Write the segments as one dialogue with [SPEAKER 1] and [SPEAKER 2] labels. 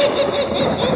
[SPEAKER 1] Ha ha ha ha
[SPEAKER 2] ha!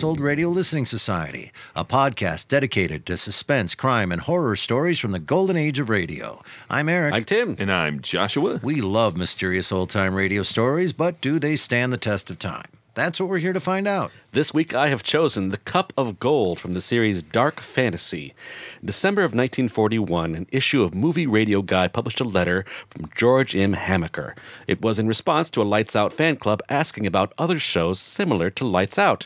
[SPEAKER 2] To Old Radio Listening Society, a podcast dedicated to suspense, crime, and horror stories from the golden age of radio. I'm Eric.
[SPEAKER 3] I'm Tim.
[SPEAKER 4] And I'm Joshua.
[SPEAKER 2] we love mysterious old time radio stories, but do they stand the test of time? That's what we're here to find out.
[SPEAKER 3] This week I have chosen The Cup of Gold from the series Dark Fantasy. In December of 1941, an issue of Movie Radio Guide published a letter from George M. Hamaker. It was in response to a Lights Out fan club asking about other shows similar to Lights Out.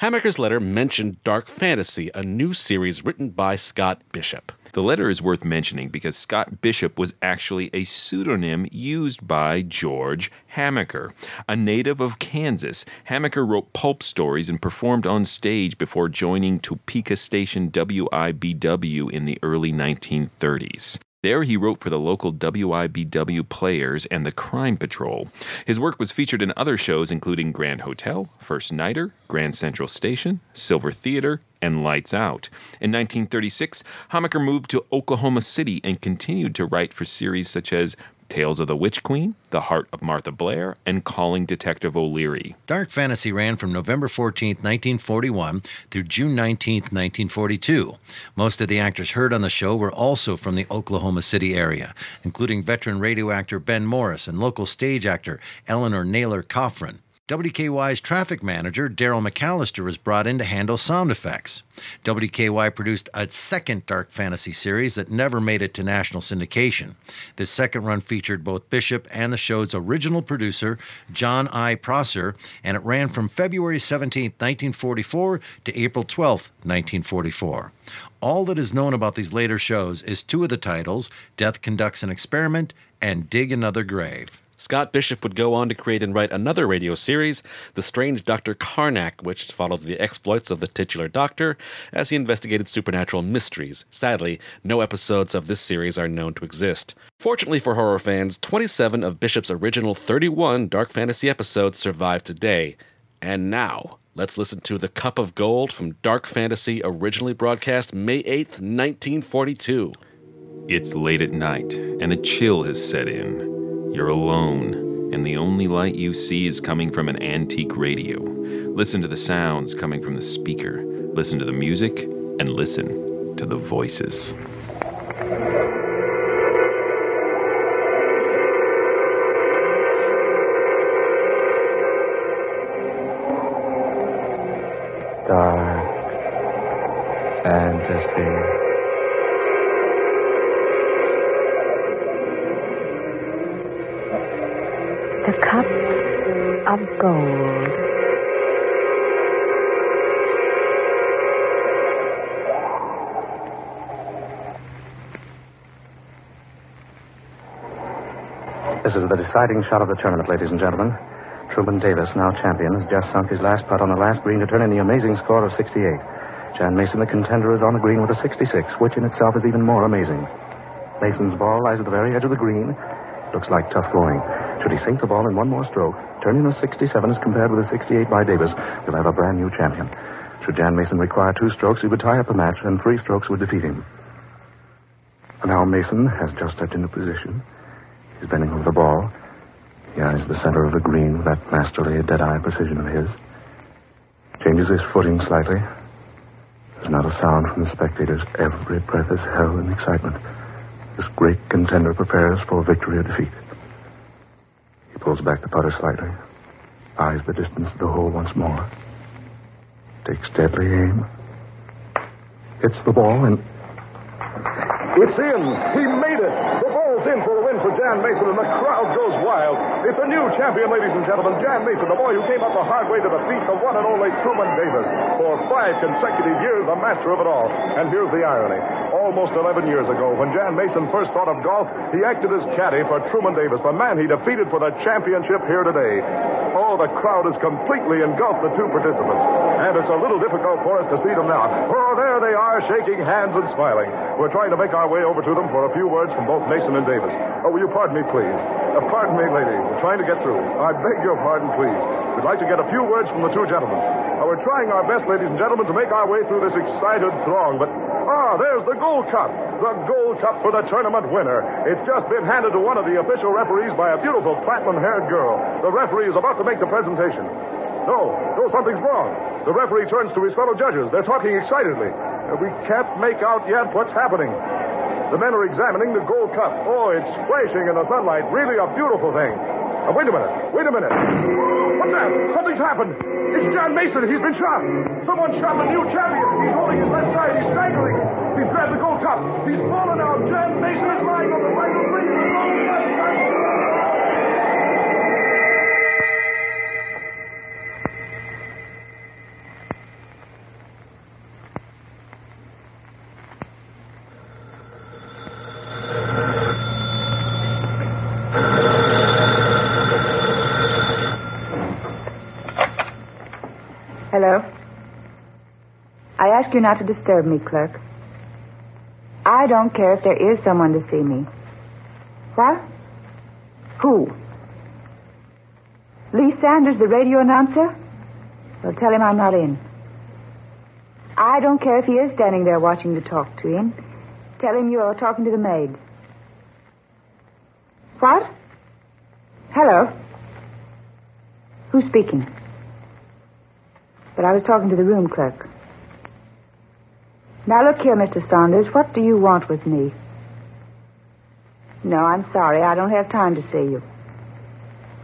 [SPEAKER 3] Hamaker's letter mentioned Dark Fantasy, a new series written by Scott Bishop.
[SPEAKER 4] The letter is worth mentioning because Scott Bishop was actually a pseudonym used by George Hamaker. A native of Kansas, Hamaker wrote pulp stories and performed on stage before joining Topeka station WIBW in the early 1930s. There, he wrote for the local WIBW Players and the Crime Patrol. His work was featured in other shows including Grand Hotel, First Nighter, Grand Central Station, Silver Theater, and Lights Out. In 1936, Hamaker moved to Oklahoma City and continued to write for series such as Tales of the Witch Queen, The Heart of Martha Blair, and Calling Detective O'Leary.
[SPEAKER 2] Dark Fantasy ran from November 14, 1941 through June 19, 1942. Most of the actors heard on the show were also from the Oklahoma City area, including veteran radio actor Ben Morris and local stage actor Eleanor Naylor Coffrin. WKY's traffic manager, Daryl McAllister, was brought in to handle sound effects. WKY produced a second dark fantasy series that never made it to national syndication. This second run featured both Bishop and the show's original producer, John I. Prosser, and it ran from February 17, 1944 to April 12, 1944. All that is known about these later shows is two of the titles Death Conducts an Experiment and Dig Another Grave.
[SPEAKER 3] Scott Bishop would go on to create and write another radio series, The Strange Dr. Karnak, which followed the exploits of the titular doctor as he investigated supernatural mysteries. Sadly, no episodes of this series are known to exist. Fortunately for horror fans, 27 of Bishop's original 31 dark fantasy episodes survive today. And now, let's listen to The Cup of Gold from Dark Fantasy, originally broadcast May 8th, 1942.
[SPEAKER 4] It's late at night, and a chill has set in. You're alone, and the only light you see is coming from an antique radio. Listen to the sounds coming from the speaker, listen to the music, and listen to the voices.
[SPEAKER 5] Is shot of the tournament, ladies and gentlemen. Truman Davis, now champion, has just sunk his last putt on the last green to turn in the amazing score of 68. Jan Mason, the contender, is on the green with a 66, which in itself is even more amazing. Mason's ball lies at the very edge of the green. Looks like tough going. Should he sink the ball in one more stroke, turning a 67 as compared with a 68 by Davis, we'll have a brand new champion. Should Jan Mason require two strokes, he would tie up the match, and three strokes would defeat him. Now Mason has just stepped into position. He's bending over the ball. Eyes the center of the green with that masterly, dead-eye precision of his. Changes his footing slightly. There's not a sound from the spectators. Every breath is hell and excitement. This great contender prepares for victory or defeat. He pulls back the putter slightly, eyes the distance of the hole once more, takes deadly aim, hits the ball, and
[SPEAKER 6] It's in. He made it. The in for the win for Jan Mason, and the crowd goes wild. It's a new champion, ladies and gentlemen. Jan Mason, the boy who came up the hard way to defeat the one and only Truman Davis. For five consecutive years, the master of it all. And here's the irony. Almost 11 years ago, when Jan Mason first thought of golf, he acted as caddy for Truman Davis, the man he defeated for the championship here today. Oh, the crowd has completely engulfed the two participants. And it's a little difficult for us to see them now. Oh, there they are, shaking hands and smiling. We're trying to make our way over to them for a few words from both Mason and Davis. Oh, will you pardon me, please? Uh, pardon me, lady. We're trying to get through. I beg your pardon, please. We'd like to get a few words from the two gentlemen. Uh, we're trying our best, ladies and gentlemen, to make our way through this excited throng, but ah, there's the Gold Cup. The Gold Cup for the tournament winner. It's just been handed to one of the official referees by a beautiful platinum-haired girl. The referee is about to make the presentation. No, no, something's wrong. The referee turns to his fellow judges. They're talking excitedly. We can't make out yet what's happening. The men are examining the gold cup. Oh, it's flashing in the sunlight. Really a beautiful thing. Wait a minute. Wait a minute. What's that? Something's happened. It's John Mason. He's been shot. Someone shot the new champion. He's holding his left side. He's strangling. He's grabbed the gold cup. He's fallen out. John Mason is lying
[SPEAKER 7] ask you not to disturb me, clerk. I don't care if there is someone to see me. What? Who? Lee Saunders, the radio announcer? Well, tell him I'm not in. I don't care if he is standing there watching you talk to him. Tell him you're talking to the maid. What? Hello? Who's speaking? But I was talking to the room clerk. Now, look here, Mr. Saunders. What do you want with me? No, I'm sorry. I don't have time to see you.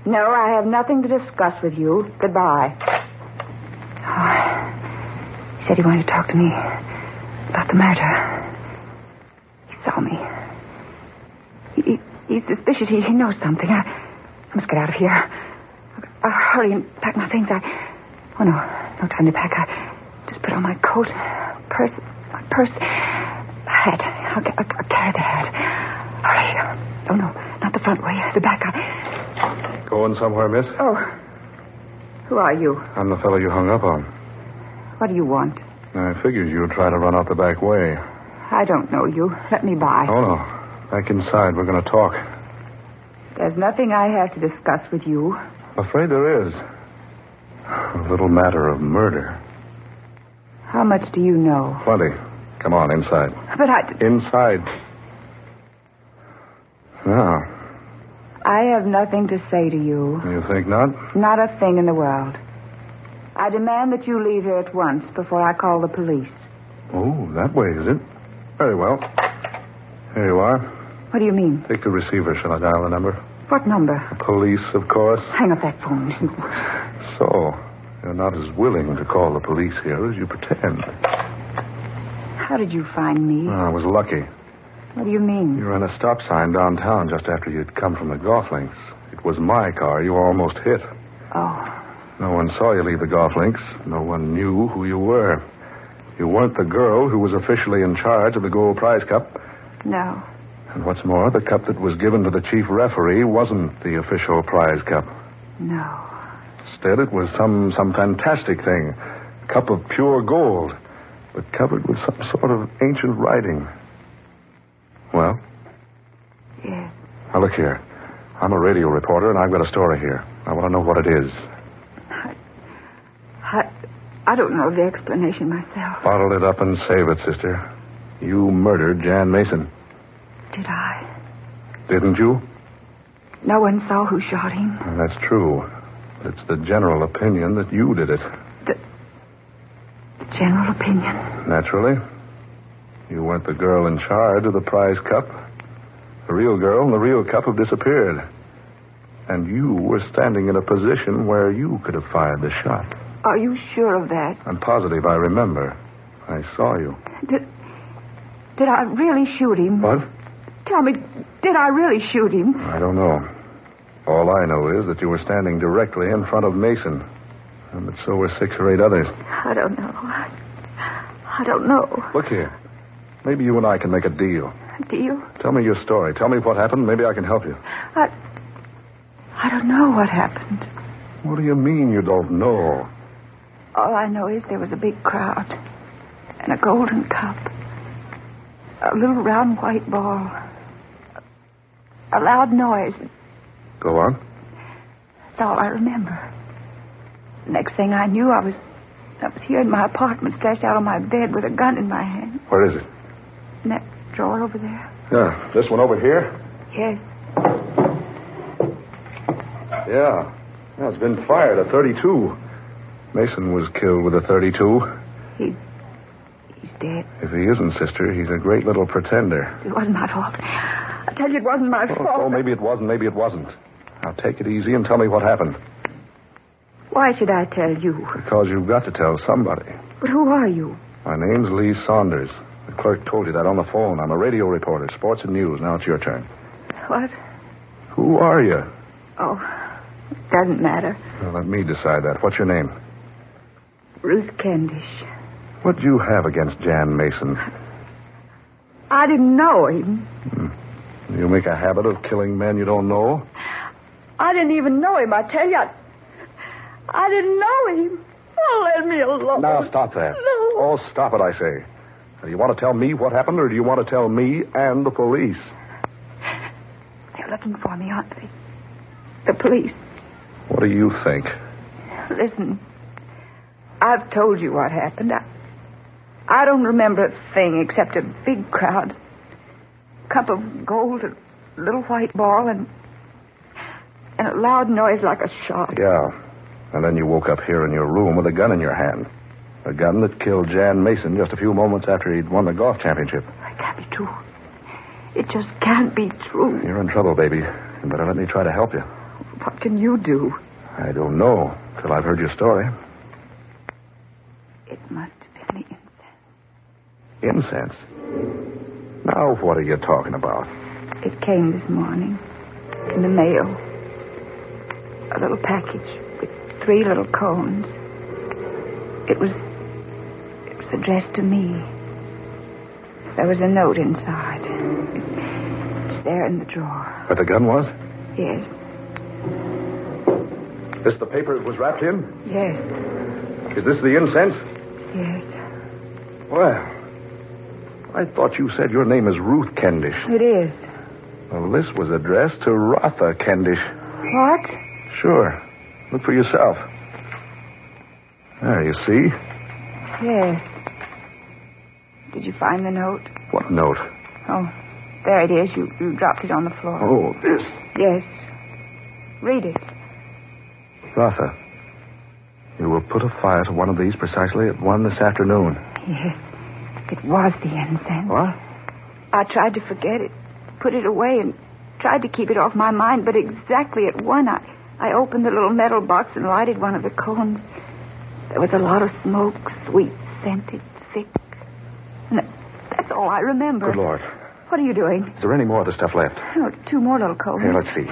[SPEAKER 7] No, I have nothing to discuss with you. Goodbye. Oh, he said he wanted to talk to me about the murder. He saw me. He, he, he's suspicious. He, he knows something. I, I must get out of here. I'll hurry and pack my things. I. Oh, no. No time to pack. I just put on my coat, purse, purse, hat. I'll, I'll, I'll carry the hat. Hurry. Oh, no. Not the front way. The back. I...
[SPEAKER 5] Going somewhere, miss?
[SPEAKER 7] Oh. Who are you?
[SPEAKER 5] I'm the fellow you hung up on.
[SPEAKER 7] What do you want?
[SPEAKER 5] I figured you'd try to run out the back way.
[SPEAKER 7] I don't know you. Let me by.
[SPEAKER 5] Oh, no. Back inside. We're going to talk.
[SPEAKER 7] There's nothing I have to discuss with you.
[SPEAKER 5] I'm afraid there is. A little matter of murder.
[SPEAKER 7] How much do you know?
[SPEAKER 5] Plenty. Come on, inside.
[SPEAKER 7] But I.
[SPEAKER 5] Inside. Now,
[SPEAKER 7] I have nothing to say to you.
[SPEAKER 5] you think not?
[SPEAKER 7] Not a thing in the world. I demand that you leave here at once before I call the police.
[SPEAKER 5] Oh, that way, is it? Very well. Here you are.
[SPEAKER 7] What do you mean?
[SPEAKER 5] Take the receiver. Shall I dial the number?
[SPEAKER 7] What number?
[SPEAKER 5] Police, of course.
[SPEAKER 7] Hang up that phone.
[SPEAKER 5] So, you're not as willing to call the police here as you pretend.
[SPEAKER 7] How did you find me?
[SPEAKER 5] Oh, I was lucky.
[SPEAKER 7] What do you mean?
[SPEAKER 5] You ran a stop sign downtown just after you'd come from the golf links. It was my car you almost hit.
[SPEAKER 7] Oh,
[SPEAKER 5] No one saw you leave the golf links. No one knew who you were. You weren't the girl who was officially in charge of the Gold Prize Cup.
[SPEAKER 7] no.
[SPEAKER 5] And what's more, the cup that was given to the chief referee wasn't the official prize cup.
[SPEAKER 7] No.
[SPEAKER 5] Instead, it was some some fantastic thing. A cup of pure gold, but covered with some sort of ancient writing. Well,
[SPEAKER 7] Yes.
[SPEAKER 5] now look here. I'm a radio reporter, and I've got a story here. I want to know what it is.
[SPEAKER 7] I, I don't know the explanation myself.
[SPEAKER 5] Bottle it up and save it, sister. You murdered Jan Mason,
[SPEAKER 7] Did I?
[SPEAKER 5] didn't you?
[SPEAKER 7] No one saw who shot him.
[SPEAKER 5] That's true. It's the general opinion that you did it.
[SPEAKER 7] General opinion.
[SPEAKER 5] Naturally. You weren't the girl in charge of the prize cup. The real girl and the real cup have disappeared. And you were standing in a position where you could have fired the shot.
[SPEAKER 7] Are you sure of that?
[SPEAKER 5] I'm positive I remember. I saw you.
[SPEAKER 7] Did, did I really shoot him?
[SPEAKER 5] What?
[SPEAKER 7] Tell me, did I really shoot him?
[SPEAKER 5] I don't know. All I know is that you were standing directly in front of Mason. And that so were six or eight others.
[SPEAKER 7] I don't know. I don't know.
[SPEAKER 5] Look here. Maybe you and I can make a deal.
[SPEAKER 7] Do you?
[SPEAKER 5] Tell me your story. Tell me what happened. Maybe I can help you.
[SPEAKER 7] I. I don't know what happened.
[SPEAKER 5] What do you mean you don't know?
[SPEAKER 7] All I know is there was a big crowd and a golden cup. a little round white ball. A loud noise.
[SPEAKER 5] Go on.
[SPEAKER 7] That's all I remember. Next thing I knew, I was I was here in my apartment, stretched out on my bed with a gun in my hand.
[SPEAKER 5] Where is it?
[SPEAKER 7] In that drawer over there.
[SPEAKER 5] Yeah, this one over here?
[SPEAKER 7] Yes.
[SPEAKER 5] Yeah. Yeah, it's been fired at 32. Mason was killed with a 32.
[SPEAKER 7] He's he's dead.
[SPEAKER 5] If he isn't, sister, he's a great little pretender.
[SPEAKER 7] It wasn't my fault. I tell you, it wasn't my
[SPEAKER 5] Oh,
[SPEAKER 7] fault.
[SPEAKER 5] oh, maybe it wasn't, maybe it wasn't. Now take it easy and tell me what happened.
[SPEAKER 7] Why should I tell you?
[SPEAKER 5] Because you've got to tell somebody.
[SPEAKER 7] But who are you?
[SPEAKER 5] My name's Lee Saunders. The clerk told you that on the phone. I'm a radio reporter, sports and news. Now it's your turn.
[SPEAKER 7] What?
[SPEAKER 5] Who are you?
[SPEAKER 7] Oh, it doesn't matter.
[SPEAKER 5] Well, let me decide that. What's your name?
[SPEAKER 7] Ruth Kendish.
[SPEAKER 5] What do you have against Jan Mason?
[SPEAKER 7] I didn't know him. Hmm.
[SPEAKER 5] You make a habit of killing men you don't know?
[SPEAKER 7] I didn't even know him. I tell you, I, I didn't know him. Oh, let me alone.
[SPEAKER 5] Now stop that.
[SPEAKER 7] No.
[SPEAKER 5] Oh, stop it, I say. Do you want to tell me what happened, or do you want to tell me and the police?
[SPEAKER 7] They're looking for me, aren't they? The police.
[SPEAKER 5] What do you think?
[SPEAKER 7] Listen, I've told you what happened. I, I don't remember a thing except a big crowd, a cup of gold, a little white ball, and and a loud noise like a shot.
[SPEAKER 5] Yeah. And then you woke up here in your room with a gun in your hand. A gun that killed Jan Mason just a few moments after he'd won the golf championship.
[SPEAKER 7] It can't be true. It just can't be true.
[SPEAKER 5] You're in trouble, baby. You better let me try to help you.
[SPEAKER 7] What can you do?
[SPEAKER 5] I don't know till I've heard your story.
[SPEAKER 7] It must have been the incense.
[SPEAKER 5] Incense. Now, what are you talking about?
[SPEAKER 7] It came this morning in the mail. A little package three little cones. It was it was addressed to me. There was a note inside. It's there in the drawer.
[SPEAKER 5] Where the gun was?
[SPEAKER 7] Yes,
[SPEAKER 5] This the paper it was wrapped in?
[SPEAKER 7] yes,
[SPEAKER 5] Is this the incense?
[SPEAKER 7] yes.
[SPEAKER 5] Well, I thought you said your name is Ruth Kendish.
[SPEAKER 7] It is.
[SPEAKER 5] Well, this was addressed to Rotha Kendish.
[SPEAKER 7] What?
[SPEAKER 5] Sure. Look for yourself. There, you see?
[SPEAKER 7] Yes. Did you find the note?
[SPEAKER 5] What note?
[SPEAKER 7] Oh, there it is. You, you dropped it on the floor.
[SPEAKER 5] Oh, this.
[SPEAKER 7] Yes. Read it.
[SPEAKER 5] Rotha, you will put a fire to one of these precisely at one this afternoon.
[SPEAKER 7] Yes. It was the incense.
[SPEAKER 5] What?
[SPEAKER 7] I tried to forget it, put it away, and tried to keep it off my mind, but exactly at one, I, I opened the little metal box and lighted one of the cones. There was a lot of smoke, sweet, scented, thick. And that's all I remember.
[SPEAKER 5] Good Lord.
[SPEAKER 7] What are you doing?
[SPEAKER 5] Is there any more of the stuff left?
[SPEAKER 7] Oh, two more little cones.
[SPEAKER 5] Here, let's see.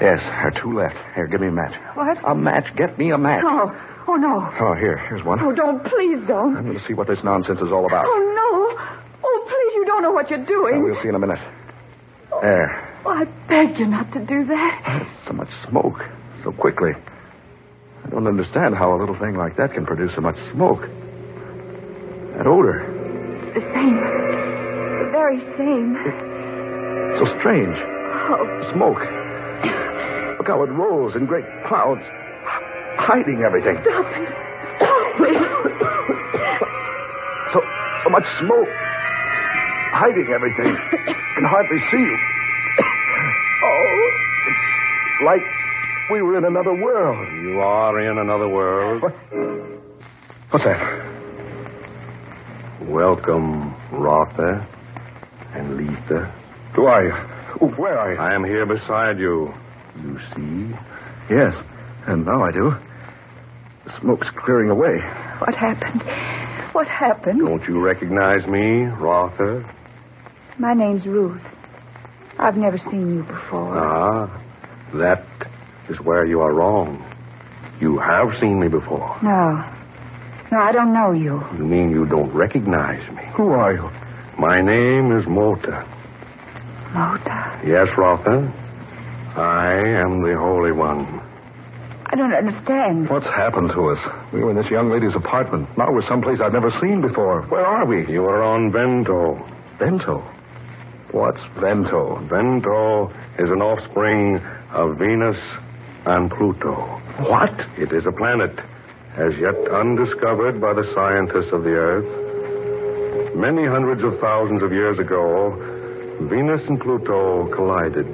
[SPEAKER 5] Yes, there are two left. Here, give me a match.
[SPEAKER 7] What?
[SPEAKER 5] A match. Get me a match.
[SPEAKER 7] Oh, oh no.
[SPEAKER 5] Oh, here. Here's one.
[SPEAKER 7] Oh, don't, please don't.
[SPEAKER 5] I'm going to see what this nonsense is all about.
[SPEAKER 7] Oh, no. Oh, please, you don't know what you're
[SPEAKER 5] Now,
[SPEAKER 7] doing.
[SPEAKER 5] we'll see in a minute. There.
[SPEAKER 7] Oh, I beg you not to do that.
[SPEAKER 5] So much smoke. So quickly. I don't understand how a little thing like that can produce so much smoke. That odor.
[SPEAKER 7] The same. The very same.
[SPEAKER 5] So strange.
[SPEAKER 7] Oh,
[SPEAKER 5] Smoke. Look how it rolls in great clouds, hiding everything.
[SPEAKER 7] stop it. Stop it.
[SPEAKER 5] So, so much smoke, hiding everything. Can hardly see you. It's like we were in another world.
[SPEAKER 8] You are in another world.
[SPEAKER 5] What? What's that?
[SPEAKER 8] Welcome, Rotha and Letha.
[SPEAKER 5] Who are you? Where are you?
[SPEAKER 8] I am here beside you. You see?
[SPEAKER 5] Yes, and now I do. The smoke's clearing away.
[SPEAKER 7] what happened? What happened?
[SPEAKER 8] Don't you recognize me, Rotha?
[SPEAKER 7] My name's Ruth. I've never seen you before.
[SPEAKER 8] Ah, that is where you are wrong. You have seen me before.
[SPEAKER 7] No. No, I don't know you.
[SPEAKER 8] You mean you don't recognize me?
[SPEAKER 5] Who are you?
[SPEAKER 8] My name is Mota.
[SPEAKER 7] Mota.
[SPEAKER 8] Yes, Rotha. I am the Holy One.
[SPEAKER 7] I don't understand.
[SPEAKER 5] What's happened to us? We were in this young lady's apartment. Now we're someplace I've never seen before. Where are we?
[SPEAKER 8] You are on Vento.
[SPEAKER 5] Vento. What's Vento?
[SPEAKER 8] Vento is an offspring of Venus and Pluto.
[SPEAKER 5] What?
[SPEAKER 8] It is a planet as yet undiscovered by the scientists of the Earth. Many hundreds of thousands of years ago, Venus and Pluto collided.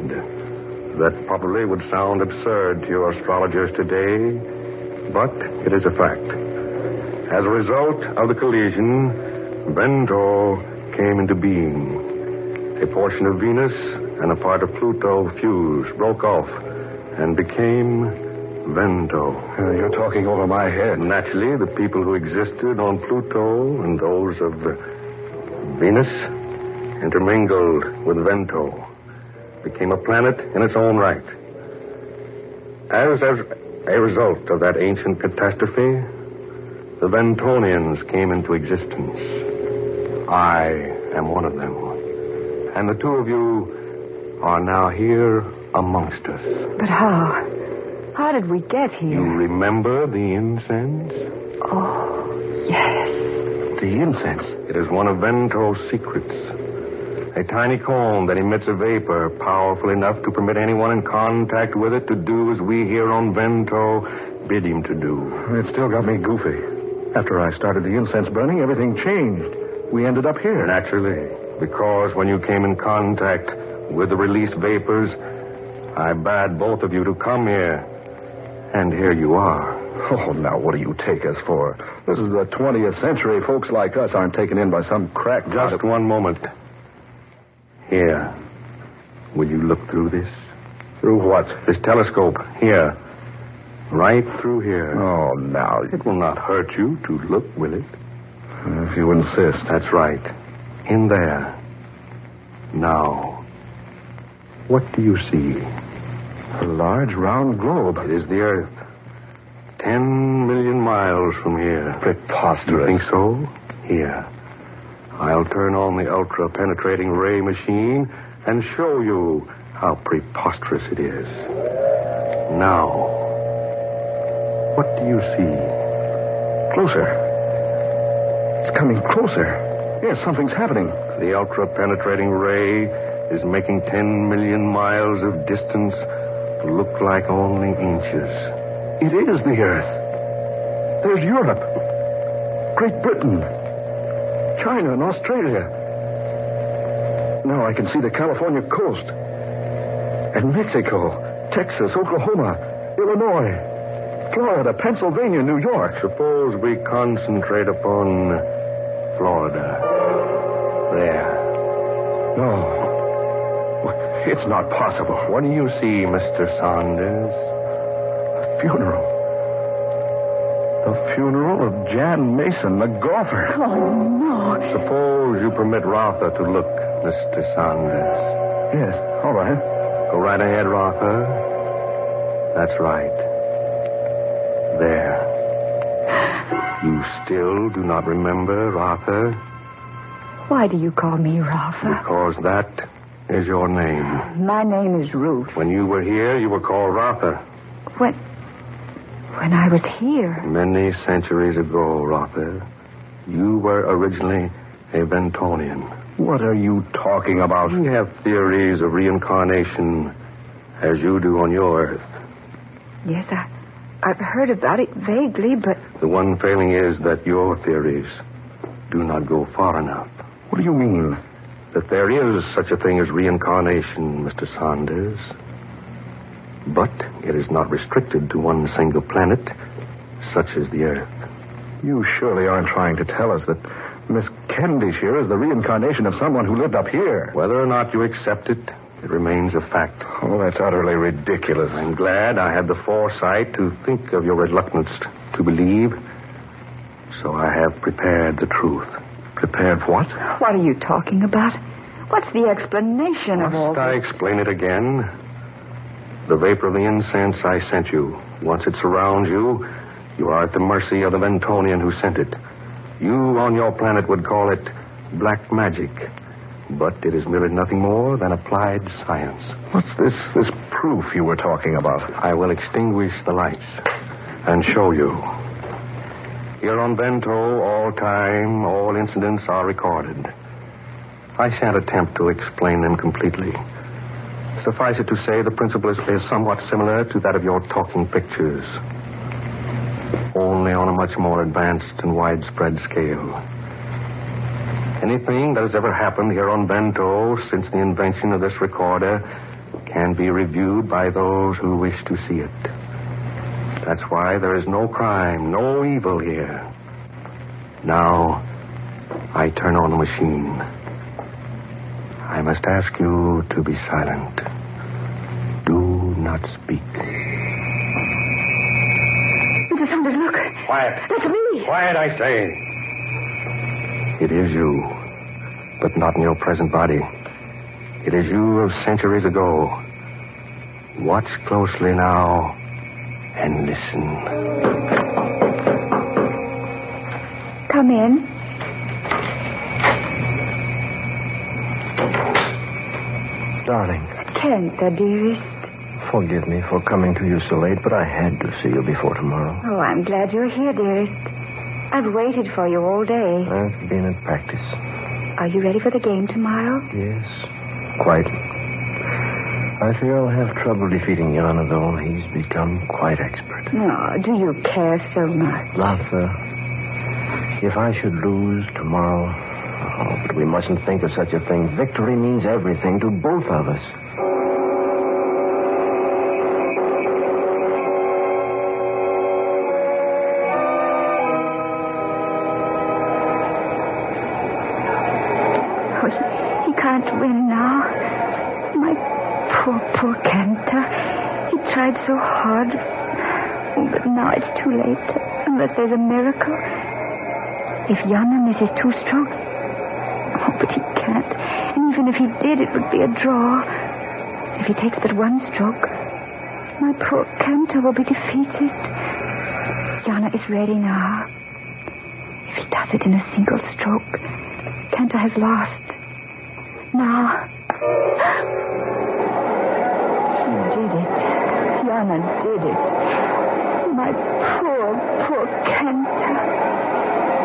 [SPEAKER 8] That probably would sound absurd to your astrologers today, but it is a fact. As a result of the collision, Vento came into being. A portion of Venus and a part of Pluto fused, broke off, and became Vento.
[SPEAKER 5] Uh, you're talking over my head.
[SPEAKER 8] Naturally, the people who existed on Pluto and those of Venus intermingled with Vento, became a planet in its own right. As, as a result of that ancient catastrophe, the Ventonians came into existence. I am one of them. And the two of you are now here amongst us.
[SPEAKER 7] But how? How did we get here?
[SPEAKER 8] You remember the incense?
[SPEAKER 7] Oh, yes.
[SPEAKER 5] The incense.
[SPEAKER 8] It is one of Vento's secrets. A tiny cone that emits a vapor powerful enough to permit anyone in contact with it to do as we here on Vento bid him to do.
[SPEAKER 5] It still got me goofy. After I started the incense burning, everything changed. We ended up here.
[SPEAKER 8] Naturally, because when you came in contact with the released vapors, I bade both of you to come here. And here you are.
[SPEAKER 5] Oh, now what do you take us for? This is the 20th century. Folks like us aren't taken in by some crack.
[SPEAKER 8] Just one moment. Here. Will you look through this?
[SPEAKER 5] Through what?
[SPEAKER 8] This telescope. Here. Right through here.
[SPEAKER 5] Oh, now.
[SPEAKER 8] It will not hurt you to look, will it?
[SPEAKER 5] If you insist.
[SPEAKER 8] That's right. In there. Now. What do you see?
[SPEAKER 5] A large round globe.
[SPEAKER 8] It is the Earth. Ten million miles from here.
[SPEAKER 5] Preposterous.
[SPEAKER 8] You think so? Here. I'll turn on the ultra penetrating ray machine and show you how preposterous it is. Now, what do you see?
[SPEAKER 5] Closer. It's coming closer. Yes, something's happening.
[SPEAKER 8] The ultra penetrating ray is making 10 million miles of distance look like only inches.
[SPEAKER 5] It is the Earth. There's Europe, Great Britain, China, and Australia. Now I can see the California coast. And Mexico, Texas, Oklahoma, Illinois, Florida, Pennsylvania, New York.
[SPEAKER 8] Suppose we concentrate upon Florida. There.
[SPEAKER 5] No. It's not possible.
[SPEAKER 8] What do you see, Mr. Saunders?
[SPEAKER 5] A funeral. The funeral of Jan Mason, the golfer.
[SPEAKER 7] Oh, no.
[SPEAKER 8] Suppose you permit Rotha to look, Mr. Saunders.
[SPEAKER 5] Yes, all right.
[SPEAKER 8] Go right ahead, Rotha. That's right. There. You still do not remember, Rotha?
[SPEAKER 7] Why do you call me Rotha?
[SPEAKER 8] Because that is your name.
[SPEAKER 7] My name is Ruth.
[SPEAKER 8] When you were here, you were called Rotha.
[SPEAKER 7] When. When I was here.
[SPEAKER 8] Many centuries ago, Rotha, you were originally a Ventonian.
[SPEAKER 5] What are you talking about?
[SPEAKER 8] We have theories of reincarnation as you do on your Earth.
[SPEAKER 7] Yes, I, I've heard about it vaguely, but
[SPEAKER 8] The one failing is that your theories do not go far enough.
[SPEAKER 5] What do you mean?
[SPEAKER 8] That there is such a thing as reincarnation, Mr. Saunders. But it is not restricted to one single planet, such as the Earth.
[SPEAKER 5] You surely aren't trying to tell us that Miss Kendish here is the reincarnation of someone who lived up here.
[SPEAKER 8] Whether or not you accept it, it remains a fact.
[SPEAKER 5] Oh, that's utterly ridiculous.
[SPEAKER 8] I'm glad I had the foresight to think of your reluctance to believe. So I have prepared the truth.
[SPEAKER 5] Prepared for what?
[SPEAKER 7] what are you talking about? What's the explanation of all
[SPEAKER 8] Must I
[SPEAKER 7] this?
[SPEAKER 8] explain it again? The vapor of the incense I sent you. Once it surrounds you, you are at the mercy of the Ventonian who sent it. You on your planet would call it black magic. but it is merely nothing more than applied science.
[SPEAKER 5] What's this this proof you were talking about?
[SPEAKER 8] I will extinguish the lights and show you. Here on Vento, all time, all incidents are recorded. I shan't attempt to explain them completely. Suffice it to say, the principle is, is somewhat similar to that of your talking pictures, only on a much more advanced and widespread scale. Anything that has ever happened here on Vento since the invention of this recorder can be reviewed by those who wish to see it. That's why there is no crime, no evil here. Now, I turn on the machine. I must ask you to be silent. Do not speak.
[SPEAKER 7] Mr. Saunders, look.
[SPEAKER 8] Quiet.
[SPEAKER 7] That's me.
[SPEAKER 8] Quiet, I say. It is you, but not in your present body. It is you of centuries ago. Watch closely now and listen.
[SPEAKER 7] Come in.
[SPEAKER 9] Darling,
[SPEAKER 7] Kenta, dearest.
[SPEAKER 9] forgive me for coming to you so late, but I had to see you before tomorrow.
[SPEAKER 7] Oh, I'm glad you're here, dearest. I've waited for you all day.
[SPEAKER 9] I've been at practice.
[SPEAKER 7] Are you ready for the game tomorrow?
[SPEAKER 9] Yes, quite. I fear I'll have trouble defeating Yana, though. He's become quite expert.
[SPEAKER 7] No, do you care so much?
[SPEAKER 9] Martha, if I should lose tomorrow, oh, but we mustn't think of such a thing. Victory means everything to both of us.
[SPEAKER 7] But now it's too late. Unless there's a miracle. If Yana misses two strokes. Oh, but he can't. And even if he did, it would be a draw. If he takes but one stroke, my poor Kenta will be defeated. Yana is ready now. If he does it in a single stroke, Kenta has lost. Now. He did it. Yana did it. My poor, poor Kenta.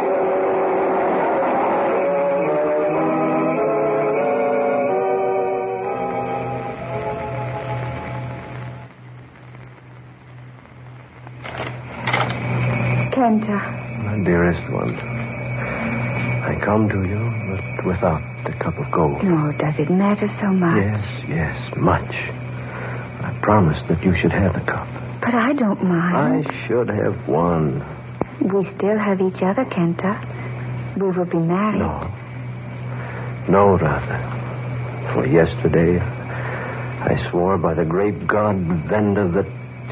[SPEAKER 7] Kenta,
[SPEAKER 9] My dearest one, I come to you, but without the cup of gold.
[SPEAKER 7] no, does it matter so much?
[SPEAKER 9] Yes, yes, much. I promised that you should have the cup.
[SPEAKER 7] But I don't mind.
[SPEAKER 9] I should have won.
[SPEAKER 7] We still have each other, Kenta. We will be married.
[SPEAKER 9] No. No, Rotha. For yesterday, I swore by the great god Venda that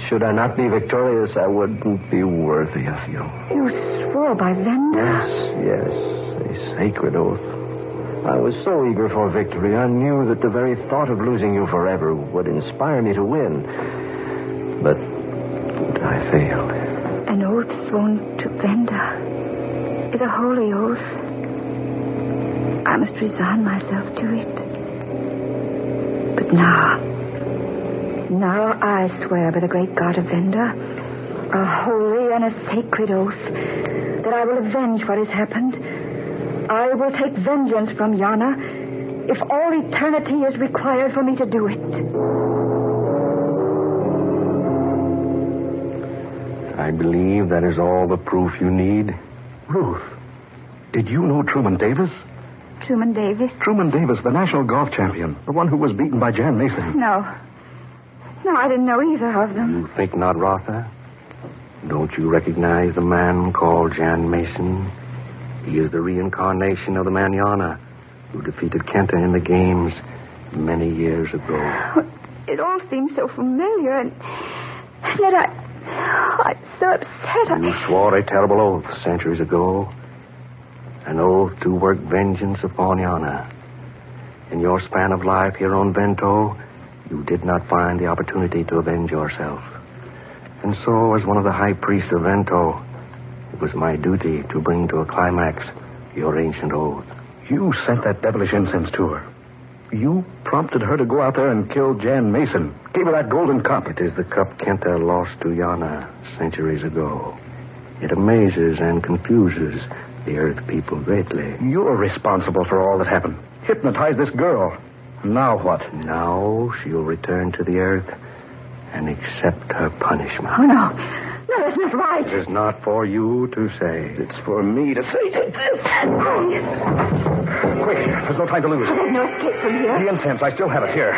[SPEAKER 9] should I not be victorious, I wouldn't be worthy of you.
[SPEAKER 7] You swore by Venda?
[SPEAKER 9] Yes, yes, a sacred oath. I was so eager for victory, I knew that the very thought of losing you forever would inspire me to win. But I failed.
[SPEAKER 7] An oath sworn to Venda is a holy oath. I must resign myself to it. But now, now I swear by the great God of Venda, a holy and a sacred oath, that I will avenge what has happened. I will take vengeance from Yana if all eternity is required for me to do it.
[SPEAKER 8] I believe that is all the proof you need.
[SPEAKER 5] Ruth, did you know Truman Davis?
[SPEAKER 7] Truman Davis?
[SPEAKER 5] Truman Davis, the national golf champion, the one who was beaten by Jan Mason.
[SPEAKER 7] No. No, I didn't know either of them.
[SPEAKER 8] You think not, Rotha? Don't you recognize the man called Jan Mason? He is the reincarnation of the man Yana, who defeated Kenta in the games many years ago.
[SPEAKER 7] It all seems so familiar, and yet I. I'm so upset.
[SPEAKER 8] You
[SPEAKER 7] I,
[SPEAKER 8] swore a terrible oath centuries ago. An oath to work vengeance upon Yana. In your span of life here on Vento, you did not find the opportunity to avenge yourself. And so, as one of the high priests of Vento, it was my duty to bring to a climax your ancient oath.
[SPEAKER 5] You sent that devilish incense to her. You prompted her to go out there and kill Jan Mason. Gave her that golden cup.
[SPEAKER 9] It is the cup Kenta lost to Yana centuries ago. It amazes and confuses the Earth people greatly.
[SPEAKER 5] You're responsible for all that happened. Hypnotized this girl. Now what?
[SPEAKER 9] Now she'll return to the Earth and accept her punishment.
[SPEAKER 7] Oh, no. No, that's not right.
[SPEAKER 9] It is not for you to say.
[SPEAKER 5] It's for me to say.
[SPEAKER 7] Take this.
[SPEAKER 5] Quick, there's no time to lose.
[SPEAKER 7] there's no escape from here.
[SPEAKER 5] The incense, I still have it here.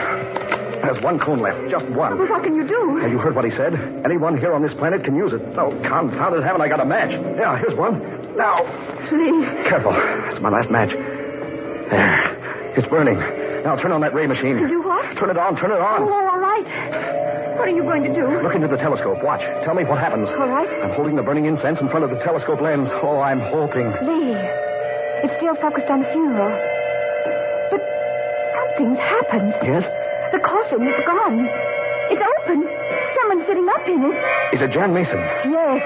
[SPEAKER 5] There's one cone left, just one.
[SPEAKER 7] Well, what can you do?
[SPEAKER 5] Now, you heard what he said. Anyone here on this planet can use it. Oh, confound it, haven't I got a match? Yeah, here's one. Now,
[SPEAKER 7] Lee.
[SPEAKER 5] careful. It's my last match. There. It's burning. Now, turn on that ray machine.
[SPEAKER 7] Do what?
[SPEAKER 5] Turn it on, turn it on.
[SPEAKER 7] Oh, all right. What are you going to do?
[SPEAKER 5] Look into the telescope. Watch. Tell me what happens.
[SPEAKER 7] All right.
[SPEAKER 5] I'm holding the burning incense in front of the telescope lens. Oh, I'm hoping.
[SPEAKER 7] Lee, it's still focused on the funeral. But something's happened.
[SPEAKER 5] Yes?
[SPEAKER 7] The coffin is gone. It's open. Someone's sitting up in it.
[SPEAKER 5] Is it Jan Mason?
[SPEAKER 7] Yes.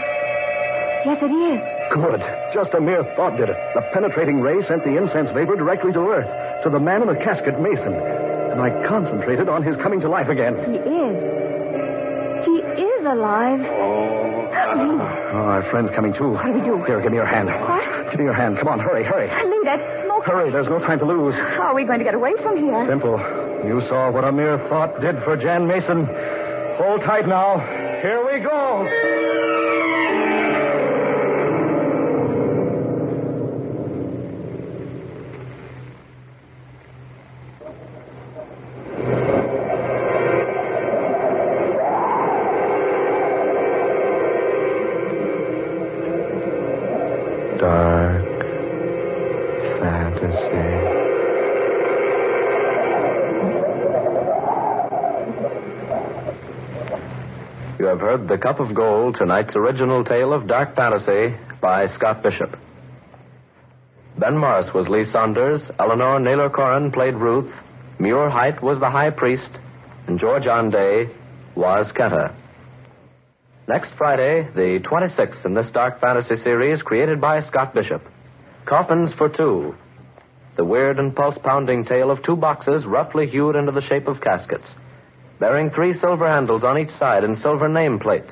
[SPEAKER 7] Yes, it is.
[SPEAKER 5] Good. Just a mere thought did it. The penetrating ray sent the incense vapor directly to Earth, to the man in the casket, Mason. And I concentrated on his coming to life again.
[SPEAKER 7] He is. Alive. Lee,
[SPEAKER 5] Oh, our friend's coming too.
[SPEAKER 7] what do we do?
[SPEAKER 5] Here, give me your hand.
[SPEAKER 7] What?
[SPEAKER 5] Give me your hand. Come on, hurry, hurry.
[SPEAKER 7] Lee, that's smoke.
[SPEAKER 5] Hurry, there's no time to lose.
[SPEAKER 7] How are we going to get away from here?
[SPEAKER 5] Simple. You saw what a mere thought did for Jan Mason. Hold tight now. Here we go.
[SPEAKER 9] Heard The Cup of Gold, tonight's original tale of dark fantasy by Scott Bishop. Ben Morris was Lee Saunders, Eleanor Naylor Corrin played Ruth, Muir Height was the High Priest, and George Anday was Kenta. Next Friday, the 26th in this dark fantasy series created by Scott Bishop. Coffins for Two. The weird and pulse pounding tale of two boxes roughly hewed into the shape of caskets, bearing three silver handles on each side and silver name plates,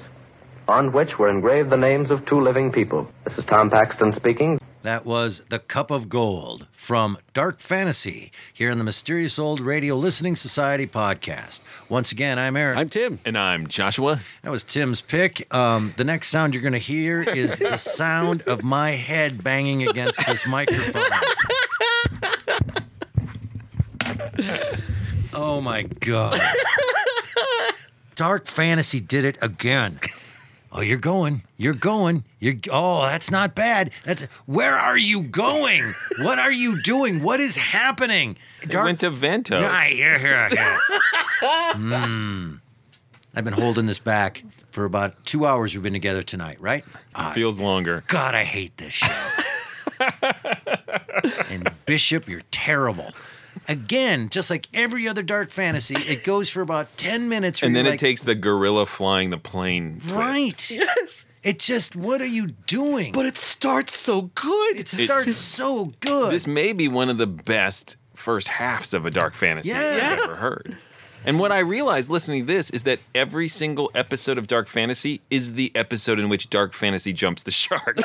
[SPEAKER 9] on which were engraved the names of two living people. This is Tom Paxton speaking.
[SPEAKER 2] That was The Cup of Gold from Dark Fantasy here in the Mysterious Old Radio Listening Society podcast. Once again, I'm Aaron.
[SPEAKER 3] I'm Tim.
[SPEAKER 4] And I'm Joshua.
[SPEAKER 2] that was Tim's pick. Um, the next sound you're going to hear is the sound of my head banging against this microphone. oh my God. Dark Fantasy did it again. Oh, you're going. You're going. You're oh, that's not bad. That's where are you going? What are you doing? What is happening?
[SPEAKER 4] They went to Ventos.
[SPEAKER 2] Yeah, here, here, here. Mm. I've been holding this back for about two hours. We've been together tonight, right? Ah,
[SPEAKER 4] Feels longer.
[SPEAKER 2] God, I hate this show. and Bishop, you're terrible. Again, just like every other dark fantasy, it goes for about ten minutes.
[SPEAKER 4] And then it
[SPEAKER 2] like,
[SPEAKER 4] takes the gorilla flying the plane. twist.
[SPEAKER 2] right.
[SPEAKER 3] Yes.
[SPEAKER 2] It just, what are you doing?
[SPEAKER 3] But it starts so good.
[SPEAKER 2] it starts so good.
[SPEAKER 4] This may be one of the best first halves of a dark fantasy
[SPEAKER 2] Yeah.
[SPEAKER 4] I've ever heard. And what I realized listening to this is that every single episode of Dark Fantasy is the episode in which Dark Fantasy jumps the shark.